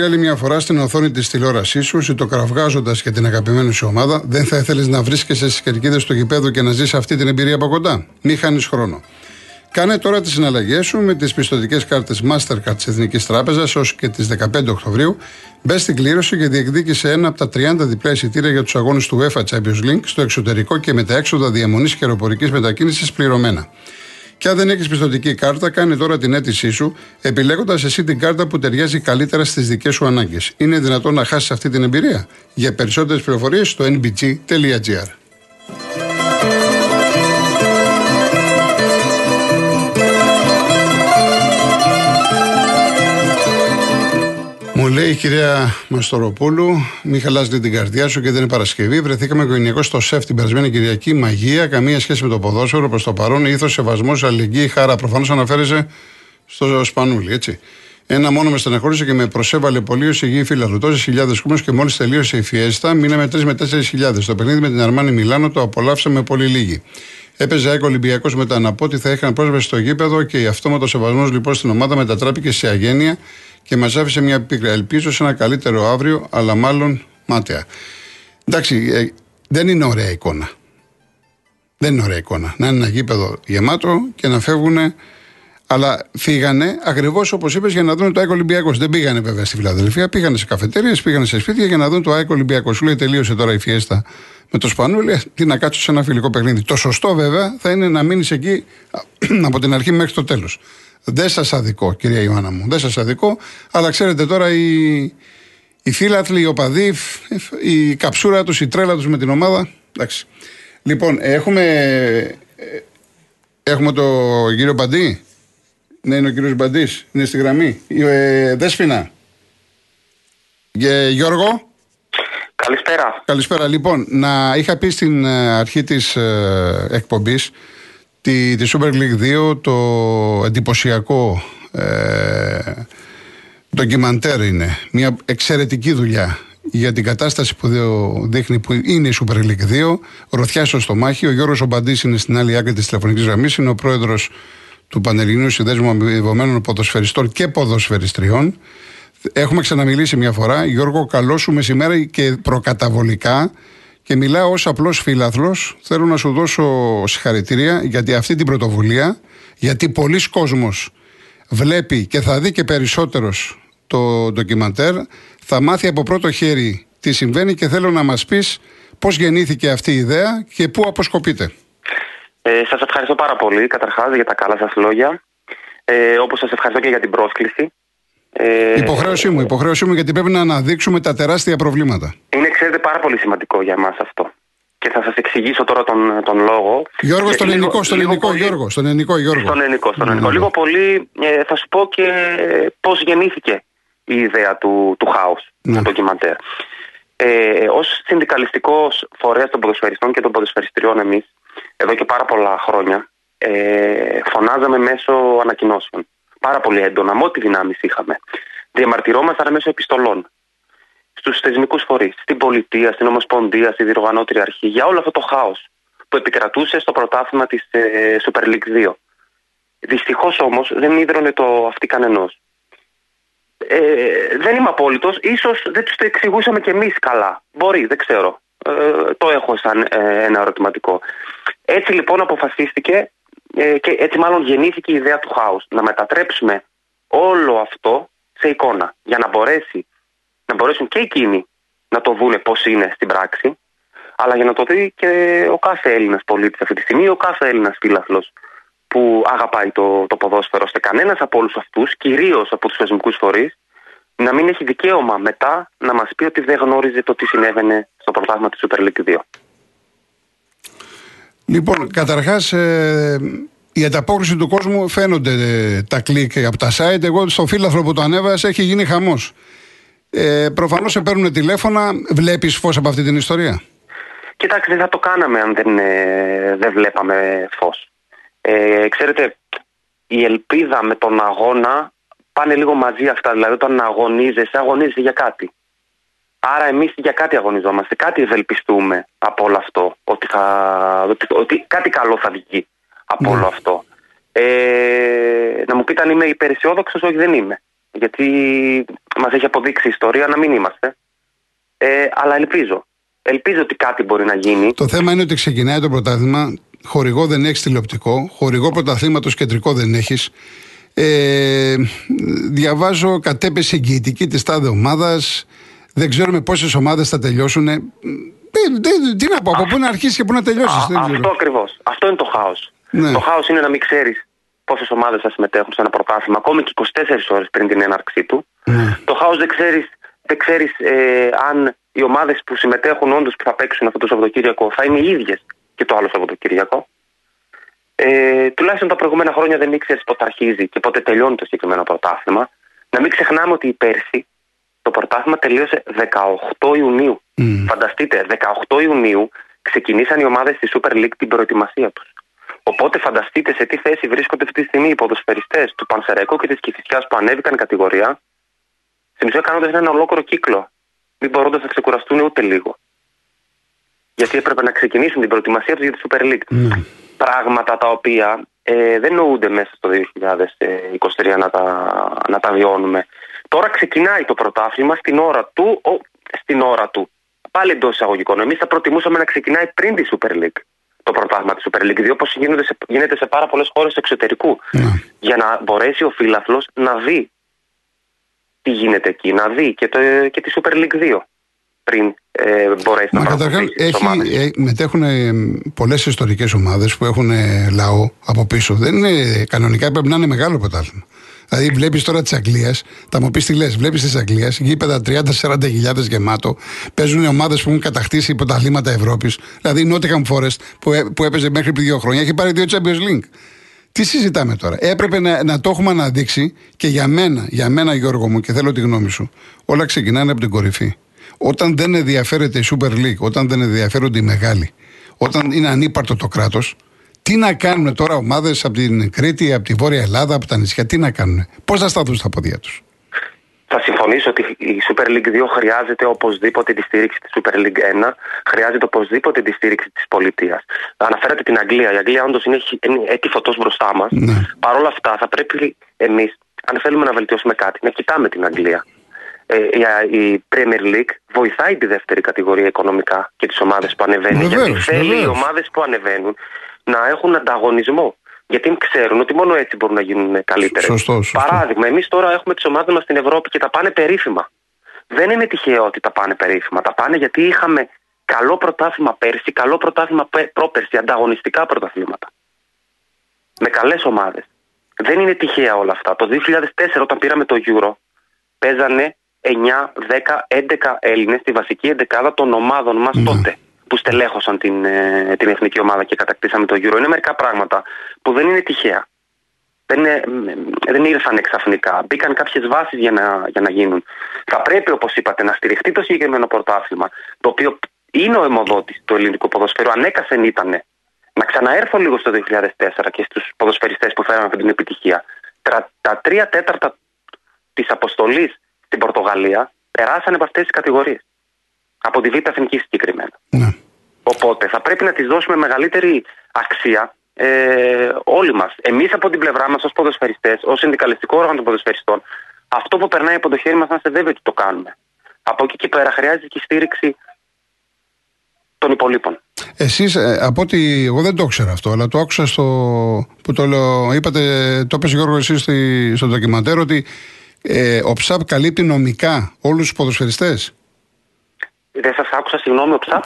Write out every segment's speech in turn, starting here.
Κολλημένο για άλλη μια φορά στην οθόνη της τηλεόρασής σου, ζητοκραυγάζοντα και την αγαπημένη σου ομάδα, δεν θα ήθελες να βρίσκεσαι στις κερκίδες του γηπέδου και να ζεις αυτή την εμπειρία από κοντά. Μη χάνεις χρόνο. Κάνε τώρα τις συναλλαγές σου με τις πιστοτικές κάρτες Mastercard της Εθνικής Τράπεζας ω και τις 15 Οκτωβρίου. Μπες στην κλήρωση και διεκδίκησε ένα από τα 30 διπλά εισιτήρια για τους αγώνες του UEFA Champions League στο εξωτερικό και με τα έξοδα διαμονής και αεροπορικής μετακίνησης πληρωμένα. Και αν δεν έχεις πιστοτική κάρτα, κάνει τώρα την αίτησή σου, επιλέγοντας εσύ την κάρτα που ταιριάζει καλύτερα στις δικές σου ανάγκες. Είναι δυνατόν να χάσεις αυτή την εμπειρία; Για περισσότερες πληροφορίες στο nbg.gr. λέει η κυρία Μαστοροπούλου, μη χαλάζει την καρδιά σου και δεν είναι Παρασκευή. Βρεθήκαμε οικογενειακό στο σεφ την περασμένη Κυριακή. Μαγεία, καμία σχέση με το ποδόσφαιρο. Προς το παρόν, ήθος, σεβασμός, αλληλεγγύη, χαρά. Προφανώς αναφέρεσε στο Σπανούλι, έτσι. Ένα μόνο με στεναχώρησε και με προσέβαλε πολύ ως υγιή φίλα Τόσες χιλιάδες κούμε και μόλις τελείωσε η φιέστα, μείναμε 3 με 4 χιλιάδες. Το παιχνίδι με την Αρμάνη Μιλάνο το απολαύσαμε πολύ λίγοι. Έπαιζε ΑΕΚ Ολυμπιακός μετά να πω ότι θα είχαν πρόσβαση στο γήπεδο και η αυτόματος σεβασμός λοιπόν στην ομάδα μετατράπηκε σε αγένεια και μας άφησε μια πίκρα. Ελπίζω σε ένα καλύτερο αύριο, αλλά μάλλον μάταια. Εντάξει, ε, δεν είναι ωραία εικόνα. Δεν είναι ωραία εικόνα. Να είναι ένα γήπεδο γεμάτο και να φεύγουν. Αλλά φύγανε ακριβώς όπως είπες για να δουν το ΑΕΚ Ολυμπιακός. Δεν πήγανε βέβαια στη Φιλαδελφία, πήγανε σε καφετέρειες, πήγανε σε σπίτια για να δουν το ΑΕΚ Ολυμπιακός. Σου λέει τελείωσε τώρα η φιέστα με το Σπανούλη, τι να κάτσω σε ένα φιλικό παιχνίδι. Το σωστό βέβαια θα είναι να μείνεις εκεί από την αρχή μέχρι το τέλος. Δεν σας αδικό, κυρία Ιωάννα μου. Δεν σας αδικό. Αλλά ξέρετε τώρα οι, οι φίλαθλοι, οι οπαδοί, η καψούρα τους, η τρέλα τους με την ομάδα. Εντάξει. Λοιπόν, έχουμε, έχουμε το κύριο Μπαντή. Ναι, είναι ο κύριος Μπαντής. Είναι στη γραμμή. Ε, Δέσποινα. Και Γιώργο. Καλησπέρα. Καλησπέρα. Λοιπόν, να είχα πει στην ε, αρχή της ε, εκπομπής τη, τη Super League 2 το εντυπωσιακό ε, ντοκιμαντέρ είναι. Μια εξαιρετική δουλειά για την κατάσταση που δείχνει που είναι η Super League 2 Ροθιά στο στομάχι, ο Γιώργος Ομπαντής είναι στην άλλη άκρη της τηλεφωνικής γραμμής. Είναι ο πρόεδρος του Πανελληνίου Συνδέσμου Αμοιβωμένων Ποδοσφαιριστών και Ποδοσφαιριστριών. Έχουμε ξαναμιλήσει μια φορά. Γιώργο, καλό σου μεσημέρι και προκαταβολικά και μιλάω ως απλός φίλαθλος. Θέλω να σου δώσω συγχαρητήρια γιατί αυτή την πρωτοβουλία, γιατί πολλοί κόσμος βλέπει και θα δει και περισσότερος το ντοκιμαντέρ, θα μάθει από πρώτο χέρι τι συμβαίνει και θέλω να μας πεις πώς γεννήθηκε αυτή η ιδέα και πού αποσκοπείτε. Ε, σας ευχαριστώ πάρα πολύ καταρχάς για τα καλά σας λόγια. Ε, όπως σας ευχαριστώ και για την πρόσκληση. Ε, υποχρέωσή μου, υποχρέωσή μου γιατί πρέπει να αναδείξουμε τα τεράστια προβλήματα. Είναι, ξέρετε, πάρα πολύ σημαντικό για μας αυτό. Και θα σας εξηγήσω τώρα τον, τον λόγο. Γιώργος, στον ελληνικό, στον ελληνικό, Γιώργος. Στον ελληνικό, Γιώργο. Στον ελληνικό, στον ελληνικό. Λίγο πολύ ε, θα σου πω και πώς γεννήθηκε η ιδέα του, του χάους, ναι. του ντοκιμαντέρ. Ε, Ω συνδικαλιστικός φορέας των ποδοσφαιριστών και των ποδοσφαιριστριών, εμείς, εδώ και πάρα πολλά χρόνια, ε, φωνάζαμε μέσω ανακοινώσεων πάρα πολύ έντονα, με ό,τι δυνάμεις είχαμε. Διαμαρτυρόμασταν μέσω επιστολών στους θεσμικούς φορείς, στην πολιτεία, στην Ομοσπονδία, στη διοργανώτρια αρχή, για όλο αυτό το χάος που επικρατούσε στο πρωτάθλημα της ε, Super League 2. Δυστυχώς όμως δεν ίδρωνε το αυτή κανενός. Ε, δεν είμαι απόλυτος, ίσως δεν τους το εξηγούσαμε κι εμείς καλά. Μπορεί, δεν ξέρω. Ε, το έχω σαν ε, ένα ερωτηματικό. Έτσι λοιπόν αποφασίστηκε ε, και έτσι μάλλον γεννήθηκε η ιδέα του χάους. Να μετατρέψουμε όλο αυτό σε εικόνα για να μπορέσει να μπορέσουν και εκείνοι να το δούνε πώς είναι στην πράξη αλλά για να το δει και ο κάθε Έλληνας πολίτης αυτή τη στιγμή ο κάθε Έλληνας φίλαθλος που αγαπάει το, το ποδόσφαιρο ώστε κανένας από όλους αυτούς, κυρίως από τους θεσμικούς φορείς να μην έχει δικαίωμα μετά να μας πει ότι δεν γνώριζε το τι συνέβαινε στο πρωτάθλημα της Super League 2. Λοιπόν, καταρχάς, ε, η ανταπόκριση του κόσμου φαίνονται ε, τα κλικ από τα site. Εγώ στο φίλαθρο που το ανέβασα έχει γίνει χαμός. Ε, Προφανώς σε παίρνουν τηλέφωνα. Βλέπεις φως από αυτή την ιστορία; Κοιτάξτε, δεν θα το κάναμε αν δεν, ε, δεν βλέπαμε φως. Ε, ξέρετε, η ελπίδα με τον αγώνα πάνε λίγο μαζί αυτά. Δηλαδή, όταν αγωνίζεσαι, αγωνίζεσαι για κάτι. Άρα εμείς για κάτι αγωνιζόμαστε, κάτι ευελπιστούμε από όλο αυτό, ότι, θα, ότι, ότι κάτι καλό θα βγει από ναι. όλο αυτό. Ε, να μου πείτε αν είμαι υπεραισιόδοξος, όχι δεν είμαι. γιατί μας έχει αποδείξει η ιστορία να μην είμαστε. Ε, αλλά ελπίζω. Ελπίζω ότι κάτι μπορεί να γίνει. Το θέμα είναι ότι ξεκινάει το πρωτάθλημα. Χορηγό δεν έχεις τηλεοπτικό. Χορηγό πρωταθλήματος κεντρικό δεν έχεις. Ε, διαβάζω κατέπεση εγγυητική της τάδε ομάδας. Δεν ξέρουμε πόσες ομάδες θα τελειώσουν. Ε, τι να πω, από πού να αρχίσεις και πού να τελειώσεις. Αυτό ακριβώς. Αυτό είναι το χάος. Ναι. Το χάος είναι να μην ξέρεις πόσες ομάδες θα συμμετέχουν σε ένα πρωτάθλημα, ακόμη και 24 ώρες πριν την έναρξή του. Ναι. Το χάος δεν ξέρεις δεν ξέρεις, ε, αν οι ομάδες που συμμετέχουν όντως που θα παίξουν αυτό το Σαββατοκύριακο θα είναι οι ίδιες και το άλλο Σαββατοκύριακο. Ε, τουλάχιστον τα προηγούμενα χρόνια δεν ήξερες πότε αρχίζει και πότε τελειώνει το συγκεκριμένο πρωτάθλημα. Να μην ξεχνάμε ότι πέρσι το πρωτάθλημα τελείωσε 18 Ιουνίου. Mm. Φανταστείτε, 18 Ιουνίου ξεκινήσαν οι ομάδες τη Super League την προετοιμασία τους. Οπότε φανταστείτε σε τι θέση βρίσκονται αυτή τη στιγμή οι ποδοσφαιριστές του Πανσεραϊκού και της Κυφυσιάς που ανέβηκαν κατηγορία, στην ουσία κάνοντας ένα ολόκληρο κύκλο, μην μπορώντας να ξεκουραστούν ούτε λίγο. Γιατί έπρεπε να ξεκινήσουν την προετοιμασία τους για τη Super League. Mm. Πράγματα τα οποία ε, δεν νοούνται μέσα στο 2023 να τα, να τα βιώνουμε. Τώρα ξεκινάει το πρωτάθλημα στην ώρα του, ο, στην ώρα του. Πάλι εντός εισαγωγικών. Εμείς θα προτιμούσαμε να ξεκινάει πριν τη Super League το πρωτάθλημα της Super League 2, όπως γίνεται σε πάρα πολλές χώρες εξωτερικού. Ναι. Για να μπορέσει ο φίλαθλο να δει τι γίνεται εκεί, να δει και, το, και τη Super League 2 πριν ε, μπορέσει Μα να παρακολουθήσει έχει, ε, Μετέχουν ε, πολλές ιστορικές ομάδες που έχουν ε, λαό από πίσω. Δεν είναι, κανονικά πρέπει να είναι μεγάλο πρωτάθλημα. Δηλαδή, βλέπεις τώρα της Αγγλίας, θα μου πεις τι λες, βλέπεις της Αγγλίας, γήπεδα 30-40 χιλιάδες γεμάτο, παίζουν ομάδες που έχουν κατακτήσει πρωταθλήματα Ευρώπης. Δηλαδή, η Nottingham Forest που, που έπαιζε μέχρι πριν δύο χρόνια έχει πάρει δύο Champions League. Τι συζητάμε τώρα; Έπρεπε να, να το έχουμε αναδείξει και για μένα, για μένα Γιώργο μου, και θέλω τη γνώμη σου. Όλα ξεκινάνε από την κορυφή. Όταν δεν ενδιαφέρεται η Super League, όταν δεν ενδιαφέρονται οι μεγάλοι, όταν είναι ανύπαρτο το κράτος, τι να κάνουν τώρα ομάδες από την Κρήτη, από τη Βόρεια Ελλάδα, από τα νησιά, τι να κάνουν, πώς θα σταθούν στα πόδια τους; Θα συμφωνήσω ότι η Super League 2 χρειάζεται οπωσδήποτε τη στήριξη της Super League 1, χρειάζεται οπωσδήποτε τη στήριξη της πολιτείας. Αναφέρατε την Αγγλία. Η Αγγλία όντως είναι, είναι φωτός μπροστά μας. Ναι. Παρ' όλα αυτά, θα πρέπει εμείς, αν θέλουμε να βελτιώσουμε κάτι, να κοιτάμε την Αγγλία. Ε, η Premier League βοηθάει τη δεύτερη κατηγορία οικονομικά και τις ομάδες που ανεβαίνουν. Βεβαίως, γιατί θέλει οι ομάδες που ανεβαίνουν να έχουν ανταγωνισμό. Γιατί ξέρουν ότι μόνο έτσι μπορούν να γίνουν καλύτερες. Παράδειγμα, εμείς τώρα έχουμε τις ομάδες μας στην Ευρώπη και τα πάνε περίφημα. Δεν είναι τυχαίο ότι τα πάνε περίφημα. Τα πάνε γιατί είχαμε καλό πρωτάθλημα πέρσι, καλό πρωτάθλημα πρόπερσι, ανταγωνιστικά πρωταθλήματα. Με καλές ομάδες. Δεν είναι τυχαία όλα αυτά. Το 2004 όταν πήραμε το Euro, παίζανε 9, 10, 11 Έλληνες στη βασική εντεκάδα των ομάδων μας ναι. τότε που στελέχωσαν την, ε, την εθνική ομάδα και κατακτήσαμε το Euro. Είναι μερικά πράγματα που δεν είναι τυχαία. Δεν, είναι, δεν ήρθαν ξαφνικά. Μπήκαν κάποιες βάσεις για να, για να γίνουν. Θα πρέπει, όπως είπατε, να στηριχτεί το συγκεκριμένο πρωτάθλημα, το οποίο είναι ο αιμοδότης του ελληνικού ποδοσφαίρου. Ανέκαθεν ήταν να ξαναέρθω λίγο στο 2004 και στους ποδοσφαιριστές που φέραν αυτή την επιτυχία. Τα, τα τρία τέταρτα της αποστολής στην Πορτογαλία περάσανε από αυτές τις κατηγορίες. Από τη Β' Εθνική συγκεκριμένα. Ναι. Οπότε θα πρέπει να της δώσουμε μεγαλύτερη αξία ε, όλοι μας. Εμείς από την πλευρά μας ως ποδοσφαιριστές, ως συνδικαλιστικό όργανο των ποδοσφαιριστών, αυτό που περνάει από το χέρι μας, να είστε βέβαιοι ότι το κάνουμε. Από εκεί και πέρα χρειάζεται και η στήριξη των υπολείπων. Εσείς, ε, από ότι εγώ δεν το ήξερα αυτό, αλλά το άκουσα στο. που το λέω, είπατε, το έπεσε Γιώργο εσύ στο ντοκιμαντέρ ότι ε, ο ΨΑΠ καλύπτει νομικά όλους τους ποδοσφαιριστές. Δεν σας άκουσα, συγγνώμη, ο ΨΑΠ.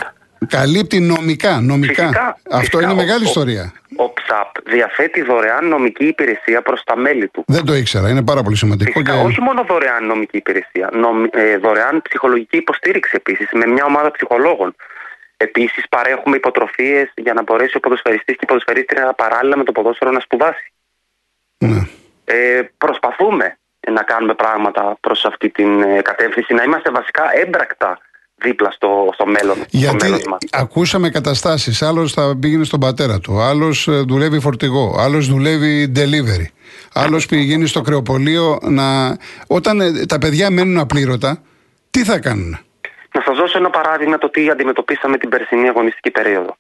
Καλύπτει νομικά. νομικά. Αυτό είναι μεγάλη ιστορία. Ο ΨΑΠ διαθέτει δωρεάν νομική υπηρεσία προς τα μέλη του. Δεν το ήξερα, είναι πάρα πολύ σημαντικό. Φυσικά, και... Όχι μόνο δωρεάν νομική υπηρεσία, νομ, ε, δωρεάν ψυχολογική υποστήριξη επίσης με μια ομάδα ψυχολόγων. Επίσης, παρέχουμε υποτροφίες για να μπορέσει ο ποδοσφαιριστής και η ποδοσφαιρίστρια παράλληλα με το ποδόσφαιρο να σπουδάσει. Ναι. Ε, προσπαθούμε να κάνουμε πράγματα προς αυτή την ε, κατεύθυνση, να είμαστε βασικά έμπρακτα δίπλα στο, στο μέλλον. Γιατί στο ακούσαμε καταστάσεις. Άλλος θα πήγαινε στον πατέρα του, άλλος ε, δουλεύει φορτηγό, άλλος δουλεύει delivery, άλλος πηγαίνει στο κρεοπολείο να. Όταν ε, τα παιδιά μένουν απλήρωτα, τι θα κάνουν; Να σας δώσω ένα παράδειγμα το τι αντιμετωπίσαμε την περσινή αγωνιστική περίοδο.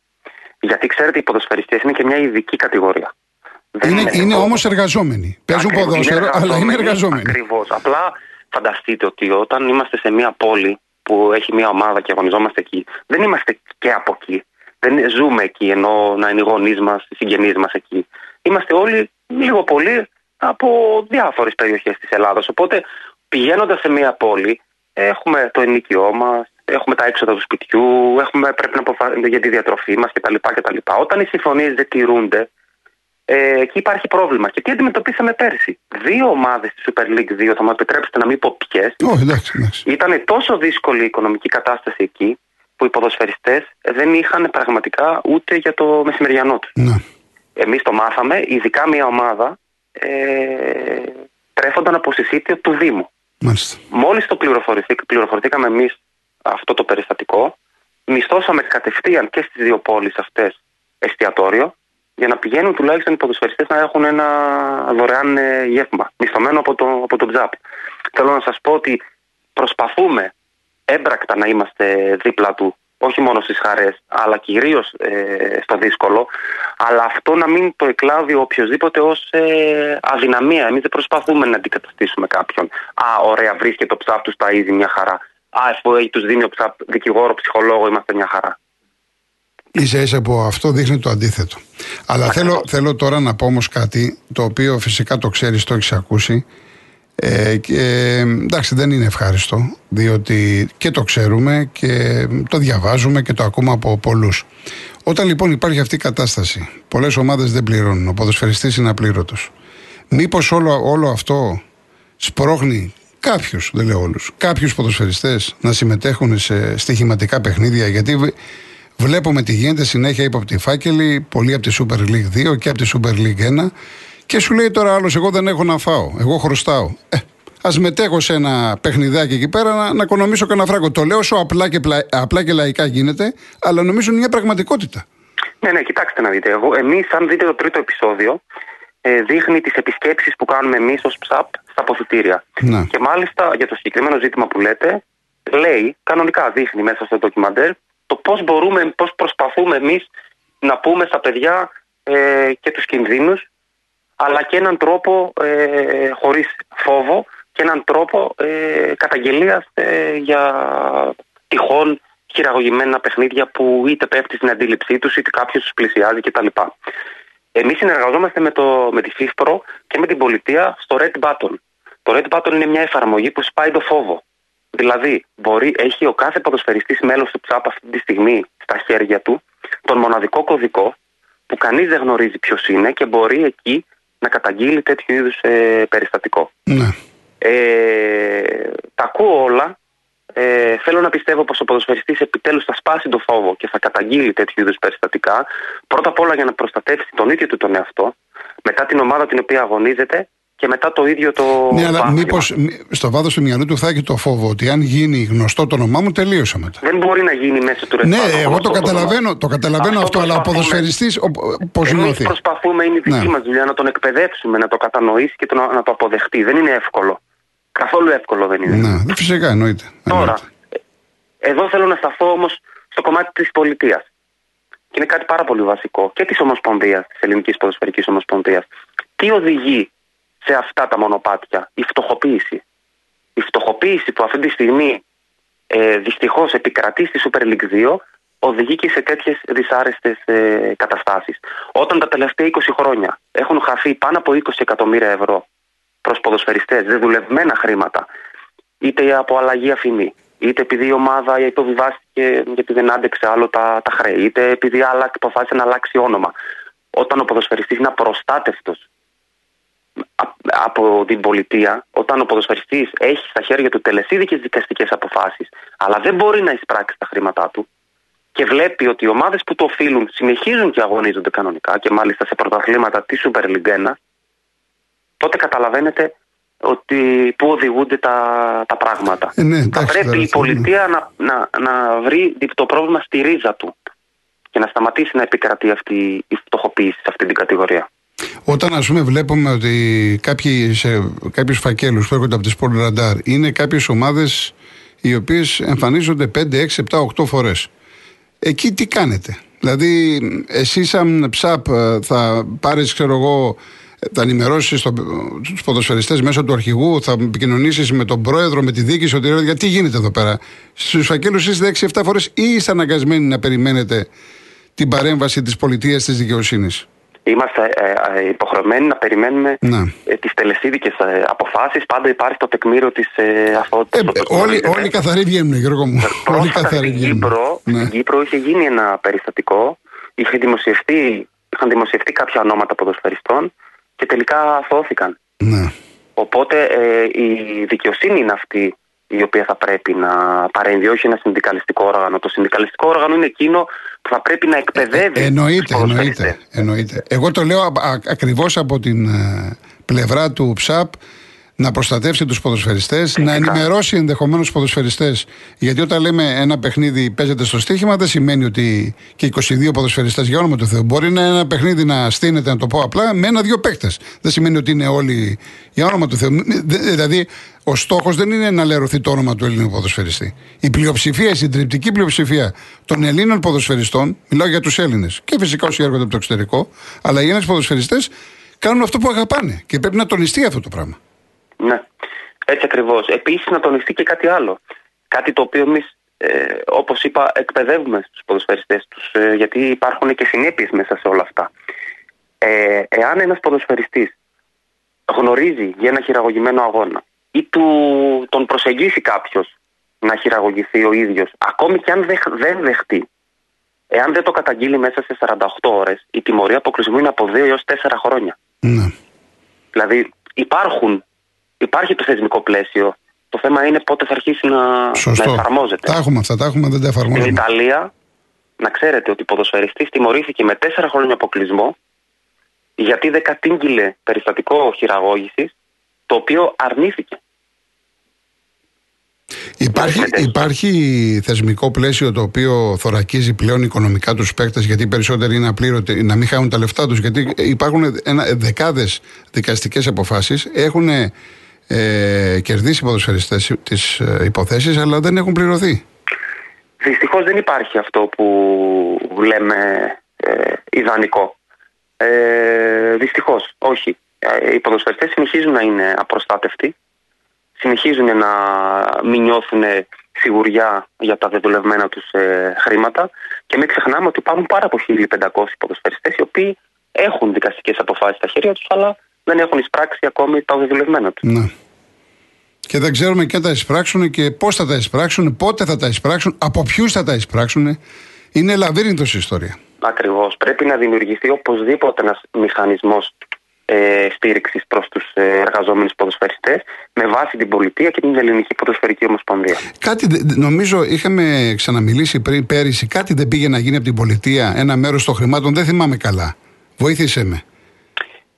Γιατί ξέρετε, οι ποδοσφαιριστές είναι και μια ειδική κατηγορία. Δεν Είναι, είναι εγώ. όμως εργαζόμενοι. Παίζουν Ακριβώς, ποδόσφαιρο, αλλά είναι εργαζόμενοι. Ακριβώς. Απλά φανταστείτε ότι όταν είμαστε σε μια πόλη που έχει μια ομάδα και αγωνιζόμαστε εκεί, δεν είμαστε και από εκεί. Δεν ζούμε εκεί ενώ να είναι οι γονείς μας, οι συγγενείς μας εκεί. Είμαστε όλοι λίγο πολύ από διάφορες περιοχές της Ελλάδα. Οπότε πηγαίνοντας σε μια πόλη, έχουμε το ενοικιό μας, έχουμε τα έξοδα του σπιτιού, έχουμε, πρέπει να αποφασίσουμε για τη διατροφή μας κτλ, κτλ. Όταν οι συμφωνίες δεν τηρούνται, ε, εκεί υπάρχει πρόβλημα. Και τι αντιμετωπίσαμε πέρσι. Δύο ομάδες τη Super League 2, θα μου επιτρέψετε να μην πω ποιες, Όχι, εντάξει, εντάξει. ήταν τόσο δύσκολη η οικονομική κατάσταση εκεί, που οι ποδοσφαιριστές δεν είχαν πραγματικά ούτε για το μεσημεριανό τους. Ναι. Εμείς το μάθαμε, ειδικά μια ομάδα ε, τρέφονταν από συσίτιο του Δήμου. Μάλιστα. Μόλις το πληροφορηθήκα, πληροφορηθήκαμε εμείς αυτό το περιστατικό, μισθώσαμε κατευθείαν και στις δύο πόλεις αυτές εστιατόριο για να πηγαίνουν τουλάχιστον οι ποδοσφαιριστές να έχουν ένα δωρεάν ε, γεύμα, μισθωμένο από το, από το τζάπ. Θέλω να σας πω ότι προσπαθούμε έμπρακτα να είμαστε δίπλα του, όχι μόνο στις χαρές, αλλά κυρίως ε, στο δύσκολο, αλλά αυτό να μην το εκλάβει οποιοδήποτε ως ε, αδυναμία. Εμείς δεν προσπαθούμε να αντικαταστήσουμε κάποιον. Α, ωραία, βρίσκεται το ψάπ του στα είδη μια χαρά. Α, εφού τους δίνει ο ψάπ δικηγόρο, ψυχολόγο, είμαστε μια χαρά. Ίσα ίσα που αυτό δείχνει το αντίθετο. Αλλά θέλω, θέλω τώρα να πω όμως κάτι το οποίο φυσικά το ξέρεις, το έχεις ακούσει. Ε, και, εντάξει, δεν είναι ευχάριστο, διότι και το ξέρουμε και το διαβάζουμε και το ακούμε από πολλούς. Όταν λοιπόν υπάρχει αυτή η κατάσταση, πολλές ομάδες δεν πληρώνουν, ο ποδοσφαιριστής είναι απλήρωτος. Μήπως όλο, όλο αυτό σπρώχνει κάποιους, δεν λέω όλους, κάποιους ποδοσφαιριστές να συμμετέχουν σε στοιχηματικά παιχνίδια, γιατί Βλέπουμε τι γίνεται συνέχεια ύποπτη φάκελη, πολλοί από τη Super League 2 και από τη Super League 1 και σου λέει τώρα άλλος: Εγώ δεν έχω να φάω. Εγώ χρωστάω. Ε, Α μετέχω σε ένα παιχνιδάκι εκεί πέρα να, να οικονομήσω κανένα φράγκο. Το λέω όσο απλά και, πλα, απλά και λαϊκά γίνεται, αλλά νομίζω είναι μια πραγματικότητα. Ναι, ναι, κοιτάξτε να δείτε. Εμείς, αν δείτε το τρίτο επεισόδιο, ε, δείχνει τις επισκέψεις που κάνουμε εμείς ως ψαπ στα αποθητήρια. Να. Και μάλιστα για το συγκεκριμένο ζήτημα που λέτε, λέει, κανονικά δείχνει μέσα στο ντοκιμαντέρ, το πώς μπορούμε, πώς προσπαθούμε εμείς να πούμε στα παιδιά ε, και τους κινδύνους αλλά και έναν τρόπο ε, χωρίς φόβο και έναν τρόπο ε, καταγγελίας ε, για τυχόν χειραγωγημένα παιχνίδια που είτε πέφτει στην αντίληψή τους είτε κάποιος τους πλησιάζει κτλ. Εμείς συνεργαζόμαστε με, το, με τη FIFPRO και με την πολιτεία στο Red Button. Το Red Button είναι μια εφαρμογή που σπάει το φόβο. Δηλαδή, μπορεί, έχει ο κάθε ποδοσφαιριστής μέλος του ΤΣΑΠ αυτή τη στιγμή στα χέρια του τον μοναδικό κωδικό που κανείς δεν γνωρίζει ποιος είναι και μπορεί εκεί να καταγγείλει τέτοιου είδους ε, περιστατικό. Ναι. Ε, τα ακούω όλα. Ε, θέλω να πιστεύω πως ο ποδοσφαιριστής επιτέλους θα σπάσει το φόβο και θα καταγγείλει τέτοιου είδους περιστατικά. Πρώτα απ' όλα για να προστατεύσει τον ίδιο του τον εαυτό, μετά την ομάδα την οποία αγωνίζεται και μετά το ίδιο το. Ναι, αλλά μήπως στο βάθος του μυαλού του θα έχει το φόβο ότι αν γίνει γνωστό το όνομά μου, τελείωσα μετά. Δεν μπορεί να γίνει μέσα του Ναι, εγώ το καταλαβαίνω, το καταλαβαίνω αυτό, αλλά ο ποδοσφαιριστής πώς νιώθει; Εμεί προσπαθούμε, είναι η δική ναι. μας δουλειά, να τον εκπαιδεύσουμε, να το κατανοήσει και το, να, να το αποδεχτεί. Δεν είναι εύκολο. Καθόλου εύκολο δεν είναι. Ναι, φυσικά εννοείται. Τώρα, εννοείται. εδώ θέλω να σταθώ όμως στο κομμάτι της πολιτείας. Και είναι κάτι πάρα πολύ βασικό και της Ομοσπονδίας, της Ελληνικής Ποδοσφαιρικής Ομοσπονδίας. Τι οδηγεί σε αυτά τα μονοπάτια. Η φτωχοποίηση. Η φτωχοποίηση που αυτή τη στιγμή ε, δυστυχώς επικρατεί στη Super League 2 οδηγεί και σε τέτοιες δυσάρεστες ε, καταστάσεις. Όταν τα τελευταία 20 χρόνια έχουν χαθεί πάνω από 20 εκατομμύρια ευρώ προς ποδοσφαιριστές, δεδουλευμένα χρήματα, είτε από αλλαγή αφημί, είτε επειδή η ομάδα υποβιβάστηκε γιατί δεν άντεξε άλλο τα, τα χρέη, είτε επειδή άλλα αποφάσισε να αλλάξει όνομα. Όταν ο ποδοσφαιριστής είναι απροστάτευτος από την πολιτεία, όταν ο ποδοσφαιριστής έχει στα χέρια του τελεσίδικες δικαστικές αποφάσεις, αλλά δεν μπορεί να εισπράξει τα χρήματά του και βλέπει ότι οι ομάδες που το οφείλουν συνεχίζουν και αγωνίζονται κανονικά και μάλιστα σε πρωταθλήματα της Super League 1, τότε καταλαβαίνετε ότι πού οδηγούνται τα, τα πράγματα. Ε, ναι, Θα εντάξει, πρέπει η δηλαδή, πολιτεία να, να, να βρει το πρόβλημα στη ρίζα του και να σταματήσει να επικρατεί αυτή η φτωχοποίηση σε αυτή την κατηγορία. Όταν ας πούμε βλέπουμε ότι κάποιοι, σε κάποιους φακέλους που έρχονται από τη Sport Radar είναι κάποιες ομάδες οι οποίες εμφανίζονται 5, 6, 7, 8 φορές. Εκεί τι κάνετε; Δηλαδή, εσύ σαν ψαπ ε, θα πάρεις, ξέρω εγώ, θα ενημερώσεις τους ποδοσφαιριστές μέσω του αρχηγού, θα επικοινωνήσεις με τον πρόεδρο, με τη διοίκηση, ότι γιατί γίνεται εδώ πέρα; Στους φακέλους είστε 6-7 φορές ή είστε αναγκασμένοι να περιμένετε την παρέμβαση της πολιτείας της δικαιοσύνης; Είμαστε ε, ε, υποχρεωμένοι να περιμένουμε ναι. ε, τις τελεσίδικες ε, αποφάσεις. Πάντα υπάρχει το τεκμήριο της ε, αυτότητα. Ε, όλοι, όλοι καθαροί βγαίνουν, Γιώργο μου. όλοι καθαροί βγαίνουν. Κύπρο, ναι. Στην Κύπρο είχε γίνει ένα περιστατικό. Είχε δημοσιευτεί, είχαν δημοσιευτεί κάποια ονόματα ποδοσφαιριστών και τελικά αθώθηκαν. Ναι. Οπότε ε, η δικαιοσύνη είναι αυτή η οποία θα πρέπει να παρέμβει, όχι ένα συνδικαλιστικό όργανο. Το συνδικαλιστικό όργανο είναι εκείνο που θα πρέπει να εκπαιδεύει. Ε, εννοείται, εννοείται, εννοείται. Εγώ το λέω ακριβώς από την ε, πλευρά του ΨΑΠ να προστατεύσει τους ποδοσφαιριστές, να ενημερώσει ενδεχομένως τους ποδοσφαιριστές. Γιατί όταν λέμε ένα παιχνίδι παίζεται στο στοίχημα, δεν σημαίνει ότι και 22 ποδοσφαιριστές για όνομα του Θεού. Μπορεί να ένα παιχνίδι να στείνεται, να το πω απλά, με ένα-δύο παίκτες. Δεν σημαίνει ότι είναι όλοι για όνομα του Θεού. Δηλαδή, ο στόχος δεν είναι να λερωθεί το όνομα του Ελλήνου ποδοσφαιριστή. Η πλειοψηφία, η συντριπτική πλειοψηφία των Ελλήνων ποδοσφαιριστών, μιλάω για τους Έλληνες και φυσικά όσοι έρχονται από το εξωτερικό, αλλά οι Έλληνες ποδοσφαιριστές κάνουν αυτό που αγαπάνε και πρέπει να τονιστεί αυτό το πράγμα. Ναι, έτσι ακριβώς. Επίσης, να τονιστεί και κάτι άλλο. Κάτι το οποίο εμείς, ε, όπως είπα, εκπαιδεύουμε στους ποδοσφαιριστές τους, ε, γιατί υπάρχουν και συνέπειες μέσα σε όλα αυτά. Ε, εάν ένας ποδοσφαιριστής γνωρίζει για ένα χειραγωγημένο αγώνα ή του, τον προσεγγίσει κάποιος να χειραγωγηθεί ο ίδιος, ακόμη και αν δεν δεχτεί, εάν δεν το καταγγείλει μέσα σε 48 ώρες, η τιμωρία αποκλεισμού είναι από 2 έως 4 χρόνια. Ναι. Δηλαδή, υπάρχουν Υπάρχει το θεσμικό πλαίσιο. Το θέμα είναι πότε θα αρχίσει να, να εφαρμόζεται. Τα έχουμε αυτά, τα έχουμε, δεν τα εφαρμόζουμε. Στην Ιταλία, να ξέρετε ότι ο ποδοσφαιριστής τιμωρήθηκε με τέσσερα χρόνια αποκλεισμό γιατί δεν κατήγγειλε περιστατικό χειραγώγησης το οποίο αρνήθηκε. Υπάρχει, υπάρχει θεσμικό πλαίσιο το οποίο θωρακίζει πλέον οικονομικά τους παίκτες, γιατί οι περισσότεροι είναι απλήρωτοι να μην χάνουν τα λεφτά τους. Γιατί υπάρχουν δεκάδες δικαστικές αποφάσεις, έχουν ε, κερδίσει οι ποδοσφαιριστές τις ε, υποθέσεις, αλλά δεν έχουν πληρωθεί. Δυστυχώς δεν υπάρχει αυτό που λέμε ε, ιδανικό. Ε, Δυστυχώς, όχι. Ε, οι ποδοσφαιριστές συνεχίζουν να είναι απροστάτευτοι. Συνεχίζουν να μην νιώθουν σιγουριά για τα δεδουλευμένα τους ε, χρήματα και μην ξεχνάμε ότι υπάρχουν πάρα από 1.500 ποδοσφαιριστές οι οποίοι έχουν δικαστικές αποφάσεις στα χέρια τους αλλά δεν έχουν εισπράξει ακόμη τα οδηγουλευμένα τους. Ναι. Και δεν ξέρουμε και θα τα εισπράξουν και πώς θα τα εισπράξουν, πότε θα τα εισπράξουν, από ποιους θα τα εισπράξουν. Είναι λαβύρινθο η ιστορία. Ακριβώς. Πρέπει να δημιουργηθεί οπωσδήποτε ένας μηχανισμός ε, στήριξης προς τους ε, εργαζόμενους ποδοσφαιριστές με βάση την πολιτεία και την Ελληνική Ποδοσφαιρική Ομοσπονδία. Κάτι νομίζω είχαμε ξαναμιλήσει πριν πέρυσι, κάτι δεν πήγε να γίνει από την πολιτεία, ένα μέρος των χρημάτων, δεν θυμάμαι καλά. Βοήθησε με.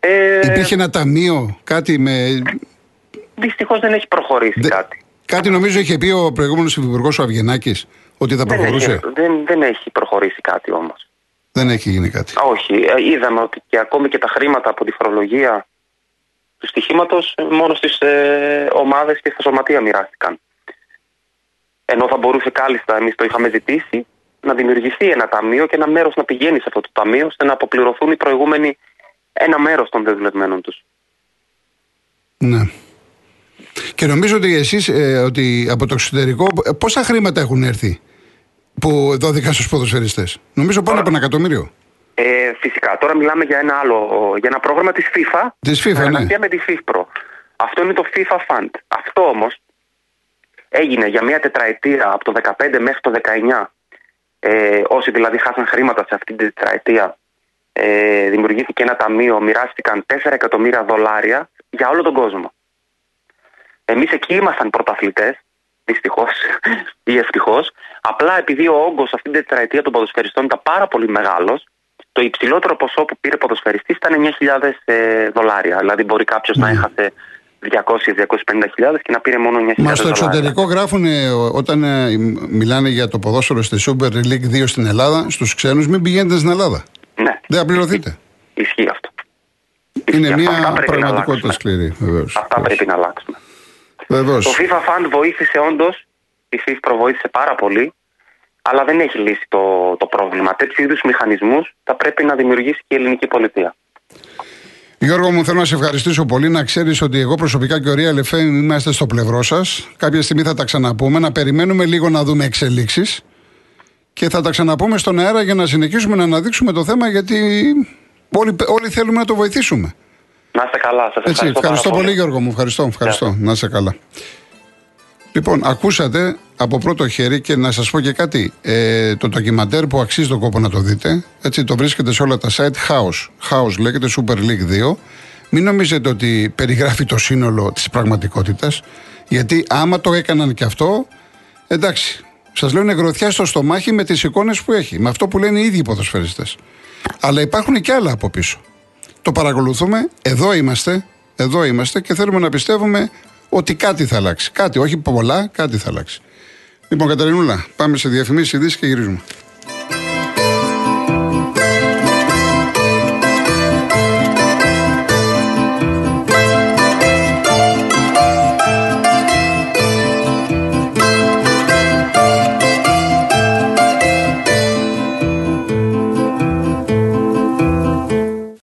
Ε... Υπήρχε ένα ταμείο, κάτι με. Δυστυχώς δεν έχει προχωρήσει κάτι. Κάτι νομίζω είχε πει ο προηγούμενος υπουργός ο Αυγενάκης ότι θα προχωρούσε. Δεν έχει, δεν, δεν έχει προχωρήσει κάτι όμως. Δεν έχει γίνει κάτι. Όχι. Ε, είδαμε ότι και ακόμη και τα χρήματα από τη φορολογία του στοιχήματος μόνο στις ε, ομάδες και στα σωματεία μοιράστηκαν. Ενώ θα μπορούσε κάλλιστα, εμείς το είχαμε ζητήσει, να δημιουργηθεί ένα ταμείο και ένα μέρος να πηγαίνει σε αυτό το ταμείο, ώστε να αποπληρωθούν οι προηγούμενοι ένα μέρος των δεσμευμένων τους. Ναι. Και νομίζω ότι εσείς ε, ότι από το εξωτερικό ε, πόσα χρήματα έχουν έρθει που δόθηκαν στους ποδοσφαιριστές; Νομίζω πάνω από ένα εκατομμύριο. Ε, φυσικά. Τώρα μιλάμε για ένα άλλο, για ένα πρόγραμμα της FIFA. Της FIFA, ναι. με τη FIFPro. Αυτό είναι το FIFA Fund. Αυτό όμως έγινε για μια τετραετία από το 2015 μέχρι το 2019. Ε, όσοι δηλαδή χάσαν χρήματα σε αυτή την τετραετία, ε, δημιουργήθηκε ένα ταμείο, μοιράστηκαν 4 εκατομμύρια δολάρια για όλο τον κόσμο. Εμείς εκεί ήμασταν πρωταθλητές, δυστυχώς ή ευτυχώς. Απλά επειδή ο όγκος αυτή την τετραετία των ποδοσφαιριστών ήταν πάρα πολύ μεγάλος, το υψηλότερο ποσό που πήρε ποδοσφαιριστής ήταν 9.000 ε, δολάρια. Δηλαδή, μπορεί κάποιος να ναι. έχασε 200-250.000 και να πήρε μόνο 9.000 Μα στο εξωτερικό γράφουν όταν ε, μιλάνε για το ποδόσφαιρο στη Super League 2 στην Ελλάδα, στους ξένους, μην πηγαίνετε στην Ελλάδα. Ναι. Δεν απληρωθείτε. Ισχύει αυτό. Είναι μια πραγματικότητα σκληρή, βεβαίως. Αυτά πρέπει να αλλάξουμε. Βεβαίως. Το FIFA Fund βοήθησε όντως, η FIFA βοήθησε πάρα πολύ, αλλά δεν έχει λύσει το, το πρόβλημα. Τέτοιου είδους μηχανισμούς θα πρέπει να δημιουργήσει και η ελληνική πολιτεία. Γιώργο μου, θέλω να σε ευχαριστήσω πολύ. Να ξέρεις ότι εγώ προσωπικά και ο Ρία Λεφέ είμαστε στο πλευρό σας. Κάποια στιγμή θα τα ξαναπούμε. Να περιμένουμε λίγο να δούμε εξελίξεις. Και θα τα ξαναπούμε στον αέρα για να συνεχίσουμε να αναδείξουμε το θέμα γιατί όλοι, όλοι θέλουμε να το βοηθήσουμε. Να είστε καλά. Σας Έτσι, ευχαριστώ, ευχαριστώ πάρα πολύ, Γιώργο μου. Ευχαριστώ. ευχαριστώ. Να είστε καλά. Λοιπόν, ακούσατε από πρώτο χέρι και να σας πω και κάτι. Ε, το ντοκιμαντέρ που αξίζει τον κόπο να το δείτε, έτσι το βρίσκεται σε όλα τα site House. House λέγεται Super League 2. Μην νομίζετε ότι περιγράφει το σύνολο της πραγματικότητας, γιατί άμα το έκαναν και αυτό, εντάξει, σας λέω είναι γροθιά στο στομάχι με τις εικόνες που έχει, με αυτό που λένε οι ίδιοι ποδοσφαιριστές. Αλλά υπάρχουν και άλλα από πίσω. Το παρακολουθούμε, εδώ είμαστε, εδώ είμαστε και θέλουμε να πιστεύουμε ότι κάτι θα αλλάξει. Κάτι, όχι πολλά, κάτι θα αλλάξει. Λοιπόν, Καταρινούλα, πάμε σε διαφημίσεις ειδήσεις και γυρίζουμε.